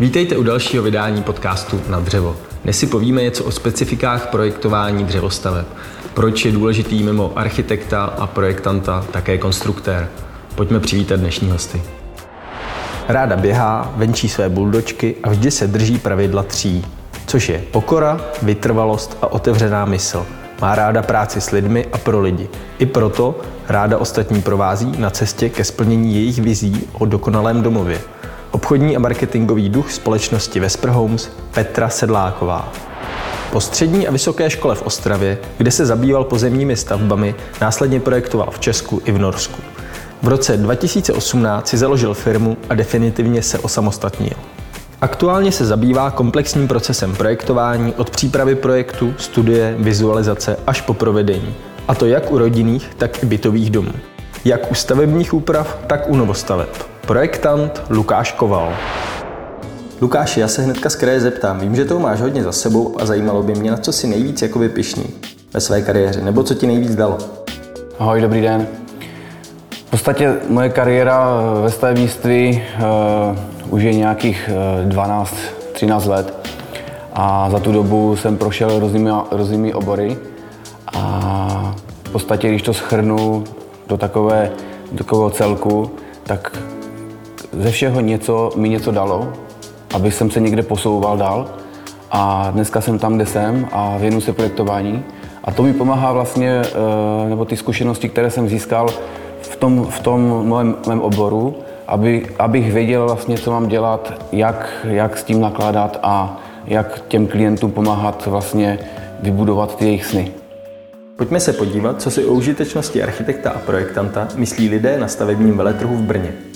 Vítejte u dalšího vydání podcastu Na dřevo. Dnes si povíme něco o specifikách projektování dřevostaveb. Proč je důležitý mimo architekta a projektanta také konstruktér. Pojďme přivítat dnešní hosty. Ráda běhá, venčí své buldočky a vždy se drží pravidla tří, což je pokora, vytrvalost a otevřená mysl. Má ráda práci s lidmi a pro lidi. I proto ráda ostatní provází na cestě ke splnění jejich vizí o dokonalém domově. Obchodní a marketingový duch společnosti Vesper Homes Petra Sedláková. Po střední a vysoké škole v Ostravě, kde se zabýval pozemními stavbami, následně projektoval v Česku i v Norsku. V roce 2018 si založil firmu a definitivně se osamostatnil. Aktuálně se zabývá komplexním procesem projektování od přípravy projektu, studie, vizualizace až po provedení. A to jak u rodinných, tak i bytových domů. Jak u stavebních úprav, tak u novostaveb. Projektant Lukáš Koval. Lukáši, já se hnedka z kraje zeptám. Vím, že toho máš hodně za sebou a zajímalo by mě, na co si nejvíc jakoby pišný ve své kariéře, nebo co ti nejvíc dalo. Ahoj, dobrý den. V podstatě moje kariéra ve stavebnictví uh, už je nějakých 12-13 eh, let a za tu dobu jsem prošel různými, různými obory a v podstatě, když to schrnu do, takové, do takového celku, tak ze všeho něco mi něco dalo, aby jsem se někde posouval dál a dneska jsem tam, kde jsem a věnu se projektování a to mi pomáhá vlastně, eh, nebo ty zkušenosti, které jsem získal v tom, v tom mém, mém oboru, aby, abych věděl vlastně, co mám dělat, jak, jak s tím nakládat a jak těm klientům pomáhat vlastně vybudovat ty jejich sny. Pojďme se podívat, co si o užitečnosti architekta a projektanta myslí lidé na stavebním veletrhu v Brně.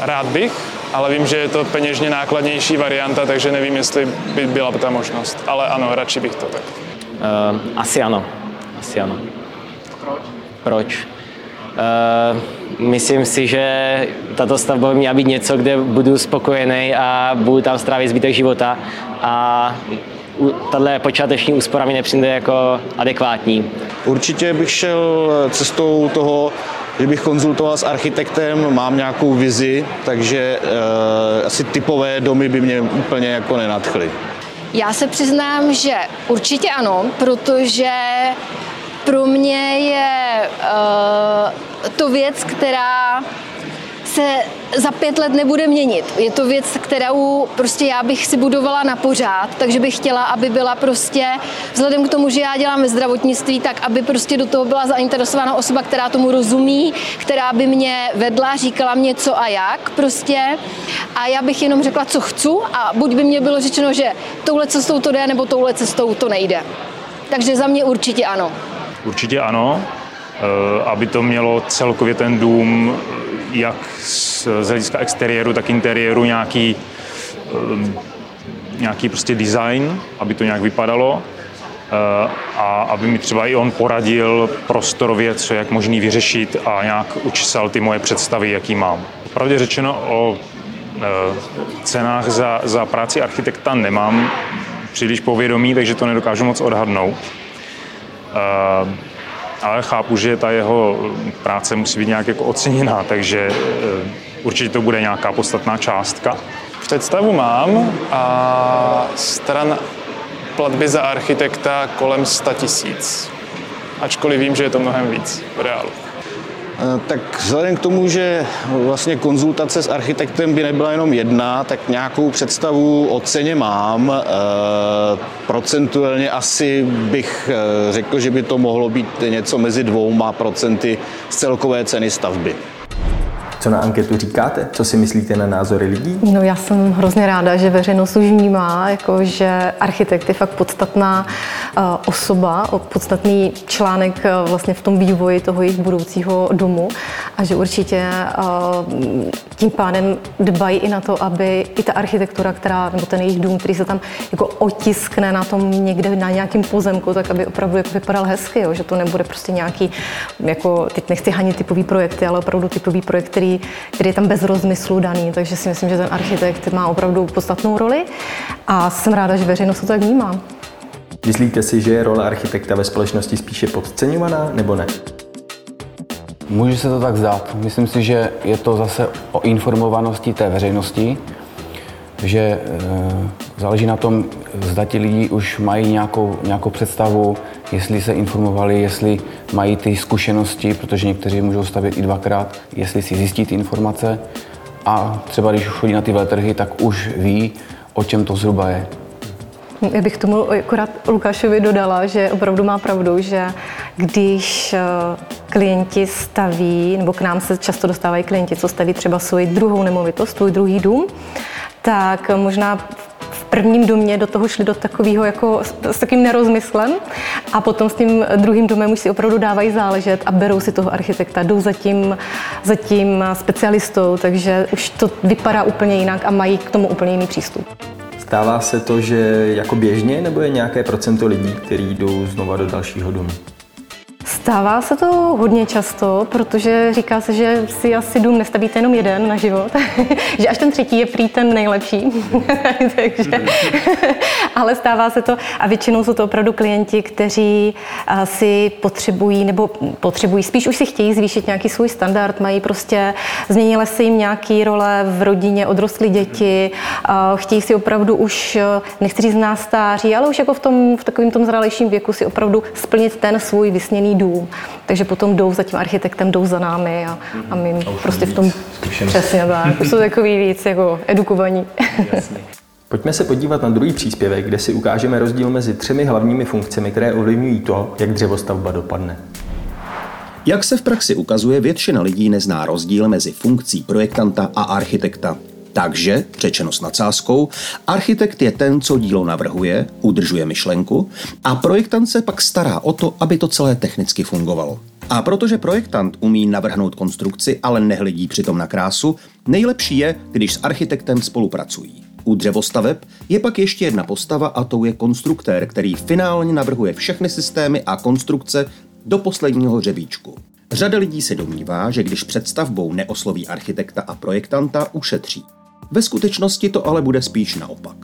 Rád bych, ale vím, že je to peněžně nákladnější varianta, takže nevím, jestli by byla ta možnost. Ale ano, radši bych to tak. Uh, asi ano. Asi ano. Proč? Proč? Uh, myslím si, že tato stavba by měla být něco, kde budu spokojený a budu tam strávit zbytek života a tahle počáteční úspora mi nepřijde jako adekvátní. Určitě bych šel cestou toho, že bych konzultoval s architektem, mám nějakou vizi, takže uh, asi typové domy by mě úplně jako nenadchly. Já se přiznám, že určitě ano, protože pro mě je uh, to věc, která se za pět let nebude měnit. Je to věc, kterou prostě já bych si budovala na pořád, takže bych chtěla, aby byla prostě, vzhledem k tomu, že já dělám ve zdravotnictví, tak aby prostě do toho byla zainteresována osoba, která tomu rozumí, která by mě vedla, říkala mě co a jak prostě. A já bych jenom řekla, co chci a buď by mě bylo řečeno, že touhle cestou to jde, nebo touhle cestou to nejde. Takže za mě určitě ano. Určitě ano, eh, aby to mělo celkově ten dům jak z hlediska exteriéru, tak interiéru nějaký, eh, nějaký prostě design, aby to nějak vypadalo eh, a aby mi třeba i on poradil prostorově, co jak možný vyřešit a nějak učisal ty moje představy, jaký mám. Pravdě řečeno o cenách za, za práci architekta nemám příliš povědomí, takže to nedokážu moc odhadnout. Eh, ale chápu, že ta jeho práce musí být nějak jako oceněná, takže eh, určitě to bude nějaká podstatná částka. Představu mám a stran platby za architekta kolem 100 tisíc. Ačkoliv vím, že je to mnohem víc v reálu. Eh, tak vzhledem k tomu, že vlastně konzultace s architektem by nebyla jenom jedna, tak nějakou představu o ceně mám. Eh, procentuálně asi bych eh, řekl, že by to mohlo být něco mezi dvouma procenty z celkové ceny stavby. Co na anketu říkáte? Co si myslíte na názory lidí? No já jsem hrozně ráda, že veřejnost už vnímá, jako, že architekt je fakt podstatná uh, osoba, podstatný článek uh, vlastně v tom vývoji toho jejich budoucího domu a že určitě uh, tím pádem dbají i na to, aby i ta architektura, která, nebo ten jejich dům, který se tam jako otiskne na tom někde na nějakém pozemku, tak aby opravdu jako vypadal hezky, jo, že to nebude prostě nějaký, jako teď nechci hanit typový projekty, ale opravdu typový projekt, který který, je tam bez rozmyslu daný, takže si myslím, že ten architekt má opravdu podstatnou roli a jsem ráda, že veřejnost to tak vnímá. Myslíte si, že je role architekta ve společnosti spíše podceňovaná nebo ne? Může se to tak zdát. Myslím si, že je to zase o informovanosti té veřejnosti, že e, záleží na tom, zda ti lidi už mají nějakou, nějakou představu, jestli se informovali, jestli mají ty zkušenosti, protože někteří můžou stavět i dvakrát, jestli si zjistí ty informace a třeba když už chodí na ty veletrhy, tak už ví, o čem to zhruba je. Já bych tomu akorát Lukášovi dodala, že opravdu má pravdu, že když eh, klienti staví, nebo k nám se často dostávají klienti, co staví třeba svoji druhou nemovitost, svůj druhý dům, tak možná v prvním domě do toho šli do takového jako s takým nerozmyslem a potom s tím druhým domem už si opravdu dávají záležet a berou si toho architekta, jdou za tím, za tím specialistou, takže už to vypadá úplně jinak a mají k tomu úplně jiný přístup. Stává se to, že jako běžně, nebo je nějaké procento lidí, kteří jdou znova do dalšího domu? Stává se to hodně často, protože říká se, že si asi dům nestavíte jenom jeden na život, že až ten třetí je prý ten nejlepší. Takže, ale stává se to a většinou jsou to opravdu klienti, kteří si potřebují nebo potřebují, spíš už si chtějí zvýšit nějaký svůj standard, mají prostě, změnily se jim nějaký role v rodině, odrostly děti, chtějí si opravdu už, nechci říct na stáří, ale už jako v, tom, v takovém tom zralejším věku si opravdu splnit ten svůj vysněný dům. Takže potom jdou za tím architektem, jdou za námi a, a my a prostě v tom přesně tak. Už jsou takový víc jako edukovaní. Pojďme se podívat na druhý příspěvek, kde si ukážeme rozdíl mezi třemi hlavními funkcemi, které ovlivňují to, jak dřevostavba dopadne. Jak se v praxi ukazuje, většina lidí nezná rozdíl mezi funkcí projektanta a architekta. Takže, řečeno s nadsázkou, architekt je ten, co dílo navrhuje, udržuje myšlenku a projektant se pak stará o to, aby to celé technicky fungovalo. A protože projektant umí navrhnout konstrukci, ale nehledí přitom na krásu, nejlepší je, když s architektem spolupracují. U dřevostaveb je pak ještě jedna postava a to je konstruktér, který finálně navrhuje všechny systémy a konstrukce do posledního hřebíčku. Řada lidí se domnívá, že když před stavbou neosloví architekta a projektanta, ušetří. Ve skutečnosti to ale bude spíš naopak.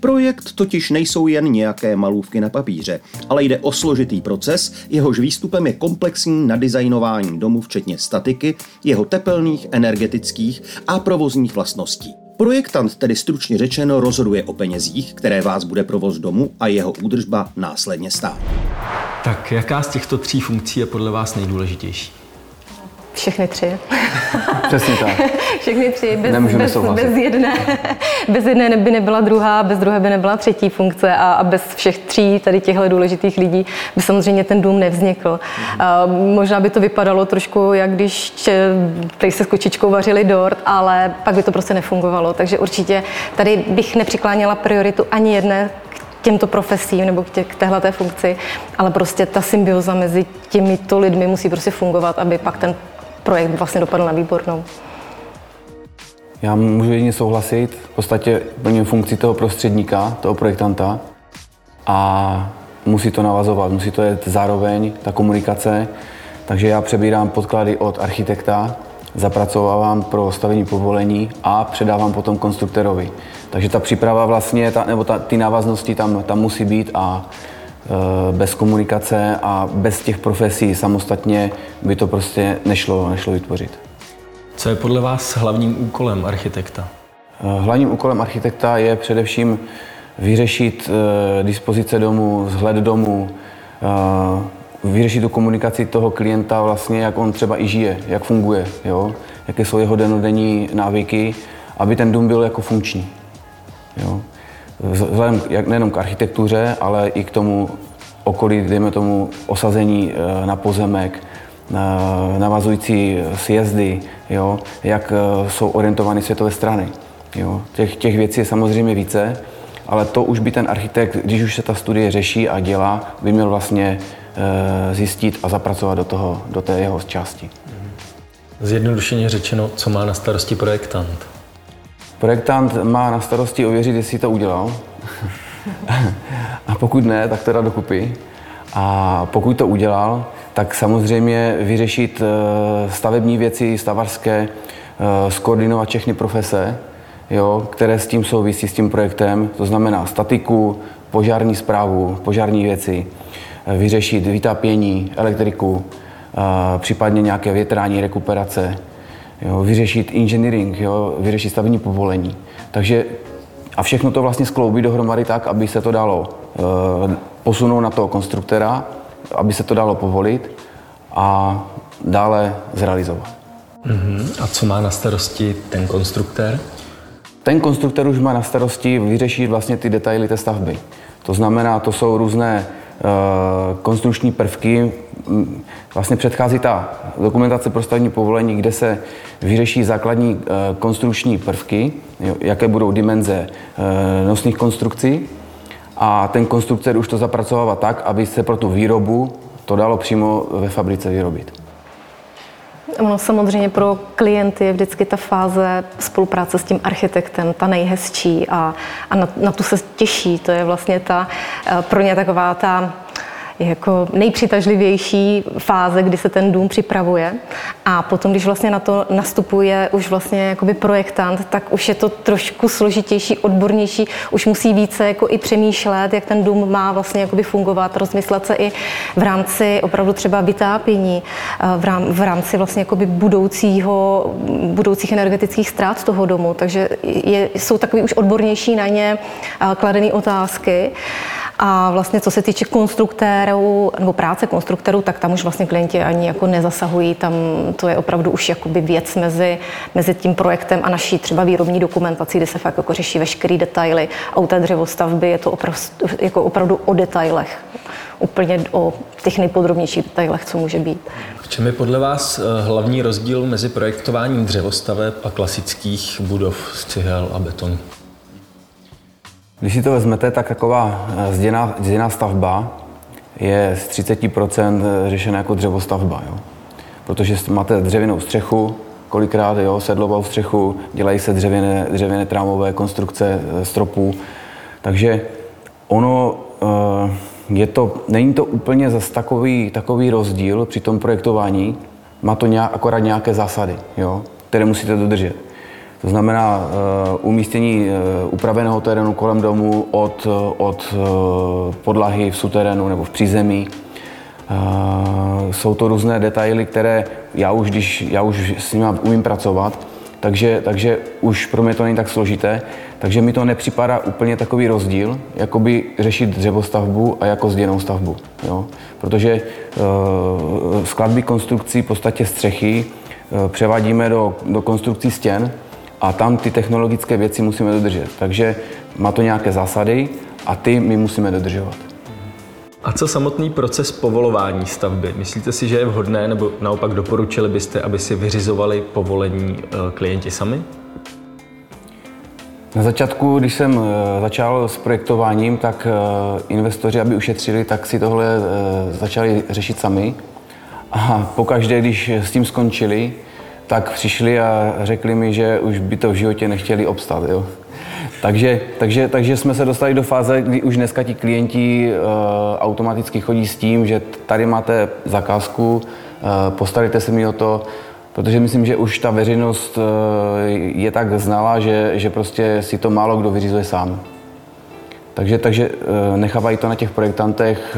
Projekt totiž nejsou jen nějaké malůvky na papíře, ale jde o složitý proces, jehož výstupem je komplexní nadizajnování domu včetně statiky, jeho tepelných, energetických a provozních vlastností. Projektant tedy stručně řečeno rozhoduje o penězích, které vás bude provoz domu a jeho údržba následně stát. Tak jaká z těchto tří funkcí je podle vás nejdůležitější? Všechny tři. Přesně tak. Všechny tři. Bez, Nemůžeme bez, souhlasit. bez, jedné, bez jedné by nebyla druhá, bez druhé by nebyla třetí funkce a, a bez všech tří tady těchto důležitých lidí by samozřejmě ten dům nevznikl. A možná by to vypadalo trošku, jak když tady se s kočičkou vařili dort, ale pak by to prostě nefungovalo. Takže určitě tady bych nepřikláněla prioritu ani jedné těmto profesím nebo k, tě, k téhleté funkci, ale prostě ta symbioza mezi těmito lidmi musí prostě fungovat, aby pak ten projekt vlastně dopadl na výbornou. Já můžu jedině souhlasit. V podstatě plním funkci toho prostředníka, toho projektanta a musí to navazovat, musí to jít zároveň, ta komunikace. Takže já přebírám podklady od architekta, zapracovávám pro stavení povolení a předávám potom konstruktorovi. Takže ta příprava vlastně, ta, nebo ta, ty návaznosti tam, tam musí být a bez komunikace a bez těch profesí samostatně by to prostě nešlo, nešlo vytvořit. Co je podle vás hlavním úkolem architekta? E, hlavním úkolem architekta je především vyřešit e, dispozice domu, vzhled domu, vyřešit tu komunikaci toho klienta vlastně, jak on třeba i žije, jak funguje, jo? jaké jsou jeho denodenní návyky, aby ten dům byl jako funkční. Jo? Vzhledem jak nejenom k architektuře, ale i k tomu okolí, dejme tomu osazení eh, na pozemek, eh, navazující sjezdy, jo? jak eh, jsou orientovány světové strany. Jo? Těch, těch věcí je samozřejmě více, ale to už by ten architekt, když už se ta studie řeší a dělá, by měl vlastně zjistit a zapracovat do, toho, do té jeho části. Zjednodušeně řečeno, co má na starosti projektant? Projektant má na starosti ověřit, jestli to udělal. a pokud ne, tak to dá dokupy. A pokud to udělal, tak samozřejmě vyřešit eh, stavební věci, stavařské, eh, skoordinovat všechny profese, jo, které s tím souvisí, s tím projektem, to znamená statiku, požární zprávu, požární věci, eh, vyřešit vytápění, elektriku, případně nějaké větrání, rekuperace, jo, vyřešit engineering, jo, vyřešit stavební povolení. Takže a všechno to vlastně skloubit dohromady tak, aby se to dalo e, posunout na toho konstruktora, aby se to dalo povolit a dále zrealizovat. Uh-huh. A co má na starosti ten konstruktér? Ten konstruktor už má na starosti vyřešit vlastně ty detaily té stavby. To znamená, to jsou různé uh, konstrukční prvky. Vlastně předchází ta dokumentace pro stavební povolení, kde se vyřeší základní uh, konstrukční prvky, jaké budou dimenze uh, nosných konstrukcí. A ten konstruktor už to zapracovává tak, aby se pro tu výrobu to dalo přímo ve fabrice vyrobit. Ono samozřejmě pro klienty je vždycky ta fáze spolupráce s tím architektem ta nejhezčí a, a na, na tu se těší. To je vlastně ta eh, pro ně taková ta jako nejpřitažlivější fáze, kdy se ten dům připravuje. A potom, když vlastně na to nastupuje už vlastně jakoby projektant, tak už je to trošku složitější, odbornější, už musí více jako i přemýšlet, jak ten dům má vlastně jakoby fungovat, rozmyslet se i v rámci opravdu třeba vytápění, v rámci vlastně jakoby budoucího, budoucích energetických ztrát toho domu. Takže je, jsou takový už odbornější na ně kladené otázky. A vlastně co se týče konstruktérů nebo práce konstruktérů, tak tam už vlastně klienti ani jako nezasahují. Tam to je opravdu už jakoby věc mezi, mezi tím projektem a naší třeba výrobní dokumentací, kde se fakt jako řeší veškeré detaily. A u té dřevostavby je to opravdu, jako opravdu o detailech. Úplně o těch nejpodrobnějších detailech, co může být. V čem je podle vás eh, hlavní rozdíl mezi projektováním dřevostaveb a klasických budov z cihel a betonu? Když si to vezmete, tak taková eh, zděná, zděná stavba je z 30% eh, řešena jako dřevostavba. Jo? Protože máte dřevěnou střechu, kolikrát jo, sedlovou střechu, dělají se dřevěné, dřevěné trámové konstrukce eh, stropů. Takže ono je to, není to úplně zase takový, takový rozdíl při tom projektování, má to nějak, akorát nějaké zásady, jo, které musíte dodržet. To znamená uh, umístění uh, upraveného terénu kolem domu od, od uh, podlahy v suterénu nebo v přízemí. Jsou to různé detaily, které já už, když já už s nimi umím pracovat, takže, takže už pro mě to není tak složité, takže mi to nepřipadá úplně takový rozdíl, jako by řešit dřevostavbu a jako zděnou stavbu. Jo? Protože uh, skladby konstrukcí, v podstatě střechy, převádíme do, do konstrukcí stěn, a tam ty technologické věci musíme dodržet. Takže má to nějaké zásady a ty my musíme dodržovat. A co samotný proces povolování stavby? Myslíte si, že je vhodné, nebo naopak doporučili byste, aby si vyřizovali povolení eh, klienti sami? Na začátku, když jsem eh, začal s projektováním, tak eh, investoři, aby ušetřili, tak si tohle začali řešit sami. A pokaždé, když s tím skončili, tak přišli a řekli mi, že už by to v životě nechtěli obstat. Jo. Takže, takže, takže jsme se dostali do fáze, kdy už dneska ti klienti uh, automaticky chodí s tím, že tady máte zakázku, uh, postarejte se mi o to, protože myslím, že už ta veřejnost uh, je tak znalá, že, že prostě si to málo kdo vyřizuje sám. Takže, takže nechávají to na těch projektantech,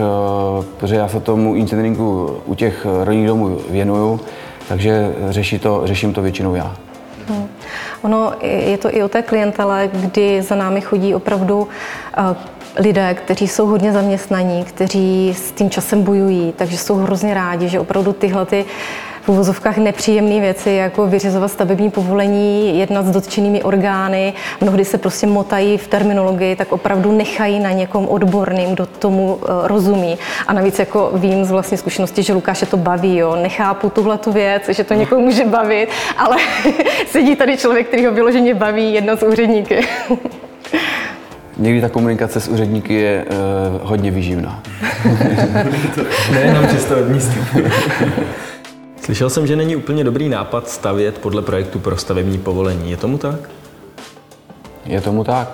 protože já se tomu inženýringu u těch rodinných domů věnuju, takže řeší to, řeším to většinou já. Hmm. Ono je to i o té klientele, kdy za námi chodí opravdu uh, lidé, kteří jsou hodně zaměstnaní, kteří s tím časem bojují, takže jsou hrozně rádi, že opravdu tyhle ty v uvozovkách nepříjemné věci, jako vyřizovat stavební povolení, jednat s dotčenými orgány, mnohdy se prostě motají v terminologii, tak opravdu nechají na někom odborným, kdo tomu eh, rozumí. A navíc jako vím z vlastní zkušenosti, že Lukáše to baví, jo. nechápu tuhle tu věc, že to někoho může bavit, ale sedí tady člověk, který ho vyloženě baví, jedna z úředníky. Někdy ta komunikace s úředníky je uh, hodně výživná. Nejenom čistě od místů. Slyšel jsem, že není úplně dobrý nápad stavět podle projektu pro stavební povolení. Je tomu tak? Je tomu tak.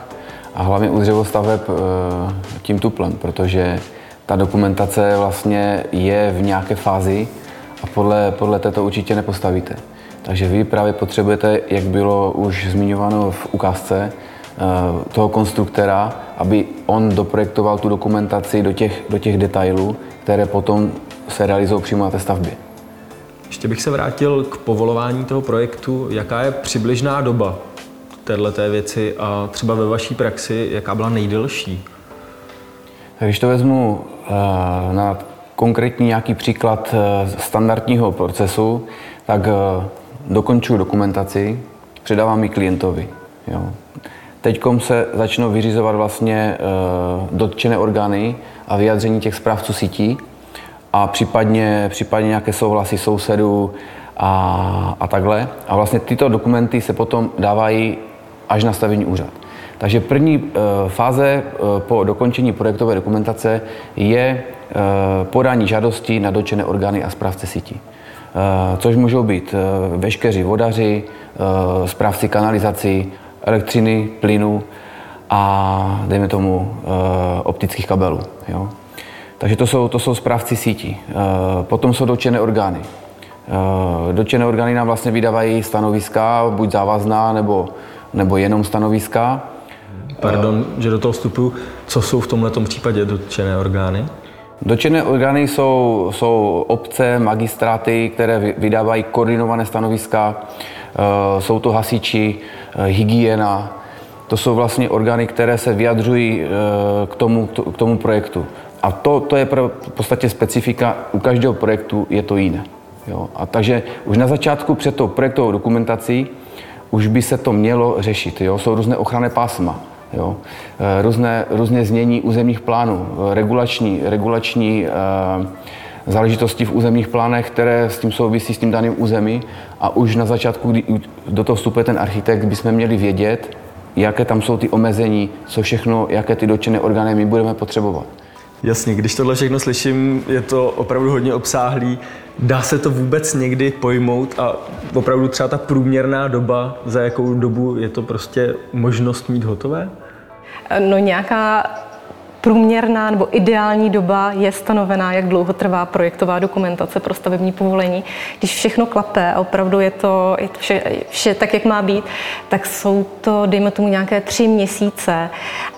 A hlavně u dřevostaveb eh, tím tuplem, protože ta dokumentace vlastně je v nějaké fázi a podle, podle této určitě nepostavíte. Takže vy právě potřebujete, jak bylo už zmiňováno v ukázce, eh, toho konstruktora, aby on doprojektoval tu dokumentaci do těch, do těch detailů, které potom se realizují přímo na té stavbě. Ještě bych se vrátil k povolování toho projektu. Jaká je přibližná doba této věci a třeba ve vaší praxi, jaká byla nejdelší? Když to vezmu eh, na konkrétní nějaký příklad eh, standardního procesu, tak eh, dokončuji dokumentaci, předávám ji klientovi. Teď se začnou vyřizovat vlastně dotčené orgány a vyjadření těch správců sítí a případně, případně nějaké souhlasy sousedů a, a takhle. A vlastně tyto dokumenty se potom dávají až na stavební úřad. Takže první e, fáze e, po dokončení projektové dokumentace je e, podání žádosti na dotčené orgány a správce sítí. Což můžou být veškeří vodaři, správci kanalizací, elektřiny, plynu a dejme tomu optických kabelů. Jo. Takže to jsou, to jsou správci sítí. Potom jsou dotčené orgány. Dotčené orgány nám vlastně vydávají stanoviska, buď závazná nebo, nebo jenom stanoviska. Pardon, že do toho vstupuju. Co jsou v tomto případě dotčené orgány? Dotčené orgány jsou, jsou obce, magistráty, které vydávají koordinované stanoviska. Eh, jsou to hasiči, eh, hygiena. To jsou vlastně orgány, které se vyjadřují eh, k tomu, k tomu projektu. A to, to je v podstatě specifika, u každého projektu je to jiné. Jo? A takže už na začátku před tou projektovou dokumentací už by se to mělo řešit. Jo? Jsou různé ochranné pásma. Jo. Eh, různé, různé znění územních plánů, eh, regulační, regulační eh, záležitosti v územních plánech, které s tím souvisí s tím daným území a už na začátku, kdy do toho vstupuje ten architekt, bychom měli vědět, jaké tam jsou ty omezení, co všechno, jaké ty dotčené orgány my budeme potřebovat. Jasně, když tohle všechno slyším, je to opravdu hodně obsáhlý. Dá se to vůbec někdy pojmout a opravdu třeba ta průměrná doba, za jakou dobu je to prostě možnost mít hotové? No nějaká průměrná nebo ideální doba je stanovená, jak dlouho trvá projektová dokumentace pro stavební povolení. Když všechno klape a opravdu je to, je to vše, vše tak, jak má být, tak jsou to, dejme tomu, nějaké tři měsíce,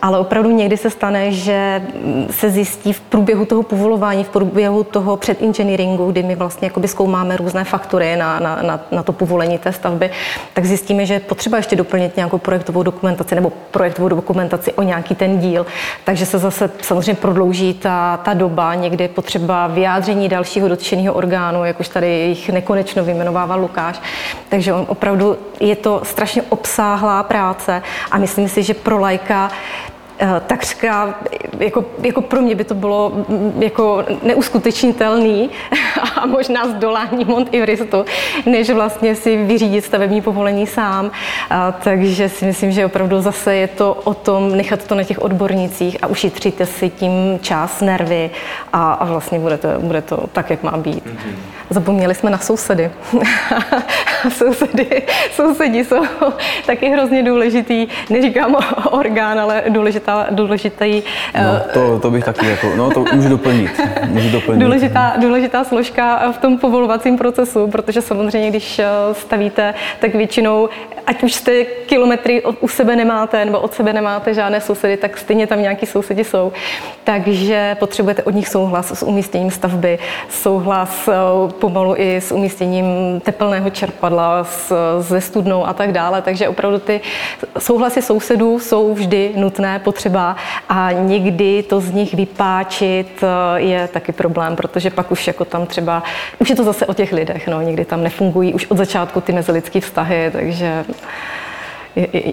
ale opravdu někdy se stane, že se zjistí v průběhu toho povolování, v průběhu toho předinženýringu, kdy my vlastně zkoumáme různé faktury na, na, na, na to povolení té stavby, tak zjistíme, že je potřeba ještě doplnit nějakou projektovou dokumentaci nebo projektovou dokumentaci o nějaký ten díl. Takže se zase se samozřejmě prodlouží ta, ta doba, někdy potřeba vyjádření dalšího dotčeného orgánu, jak už tady jich nekonečno vyjmenovával Lukáš. Takže on opravdu je to strašně obsáhlá práce a myslím si, že pro lajka takřka, jako, jako pro mě by to bylo mm, jako neuskutečnitelný a možná zdolání Mont Everestu, než vlastně si vyřídit stavební povolení sám. A, takže si myslím, že opravdu zase je to o tom nechat to na těch odbornicích a ušetříte si tím čas, nervy a, a vlastně bude to, bude to tak, jak má být. Mm-hmm. Zapomněli jsme na sousedy. sousedy. Sousedi jsou taky hrozně důležitý, neříkám orgán, ale důležitá, důležitý. No, eh, to, to bych taky jako, no to můžu doplnit. Můžu doplnit. Důležitá, důležitá složka v tom povolovacím procesu, protože samozřejmě, když eh, stavíte, tak většinou, ať už jste kilometry u sebe nemáte nebo od sebe nemáte žádné sousedy, tak stejně tam nějaký sousedi jsou. Takže potřebujete od nich souhlas s umístěním stavby, souhlas eh, pomalu i s umístěním tepelného čerpadla, se studnou a tak dále. Takže opravdu ty souhlasy sousedů jsou vždy nutné, potřeba a někdy to z nich vypáčit eh, je taky problém, protože pak už jako tam třeba, už je to zase o těch lidech, no, někdy tam nefungují už od začátku ty mezilidské vztahy, takže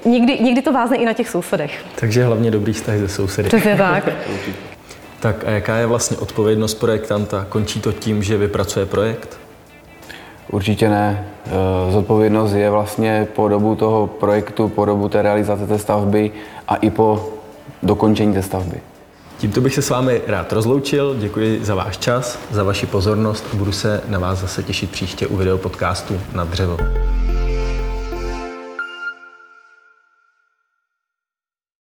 Nikdy, nikdy to vázne i na těch sousedech. Takže hlavně dobrý vztah ze sousedy. Přesně tak. Tak a jaká je vlastně odpovědnost projektanta? Končí to tím, že vypracuje projekt? Určitě ne. E, zodpovědnost je vlastně po dobu toho projektu, po dobu té realizace té stavby a i po dokončení té stavby. Tímto bych se s vámi rád rozloučil. Děkuji za váš čas, za vaši pozornost a budu se na vás zase těšit příště u videopodcastu na dřevo.